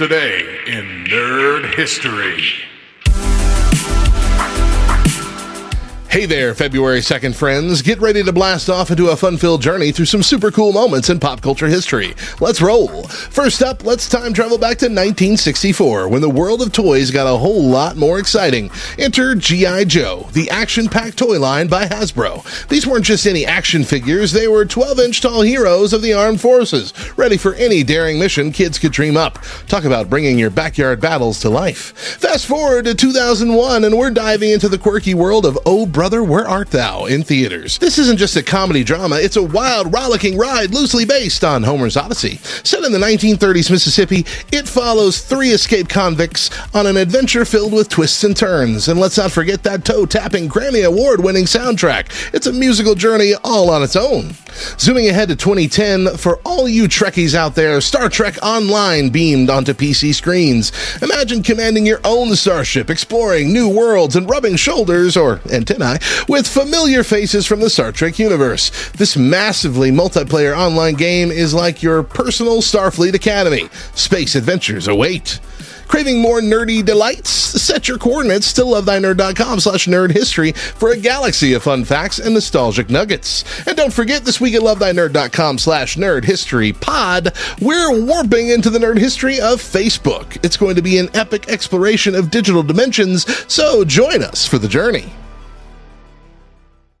Today in Nerd History. Hey there, February 2nd friends. Get ready to blast off into a fun filled journey through some super cool moments in pop culture history. Let's roll. First up, let's time travel back to 1964 when the world of toys got a whole lot more exciting. Enter G.I. Joe, the action packed toy line by Hasbro. These weren't just any action figures, they were 12 inch tall heroes of the armed forces, ready for any daring mission kids could dream up. Talk about bringing your backyard battles to life. Fast forward to 2001, and we're diving into the quirky world of Oh Brother, Where Art Thou in theaters. This isn't just a comedy drama, it's a wild, rollicking ride loosely based on Homer's Odyssey. Set in the 1930s Mississippi, it follows three escaped convicts on an adventure filled with twists and turns. And let's not forget that toe tapping Grammy Award winning soundtrack. It's a musical journey all on its own. Zooming ahead to 2010, for all you Trekkies out there, Star Trek Online beamed onto PC screens. Imagine commanding your own starship, exploring new worlds, and rubbing shoulders, or antennae, with familiar faces from the Star Trek universe. This massively multiplayer online game is like your personal Starfleet Academy. Space adventures await. Craving more nerdy delights? Set your coordinates to lovethynerd.com slash nerd history for a galaxy of fun facts and nostalgic nuggets. And don't forget, this week at lovethynerd.com slash nerd history pod, we're warping into the nerd history of Facebook. It's going to be an epic exploration of digital dimensions, so join us for the journey.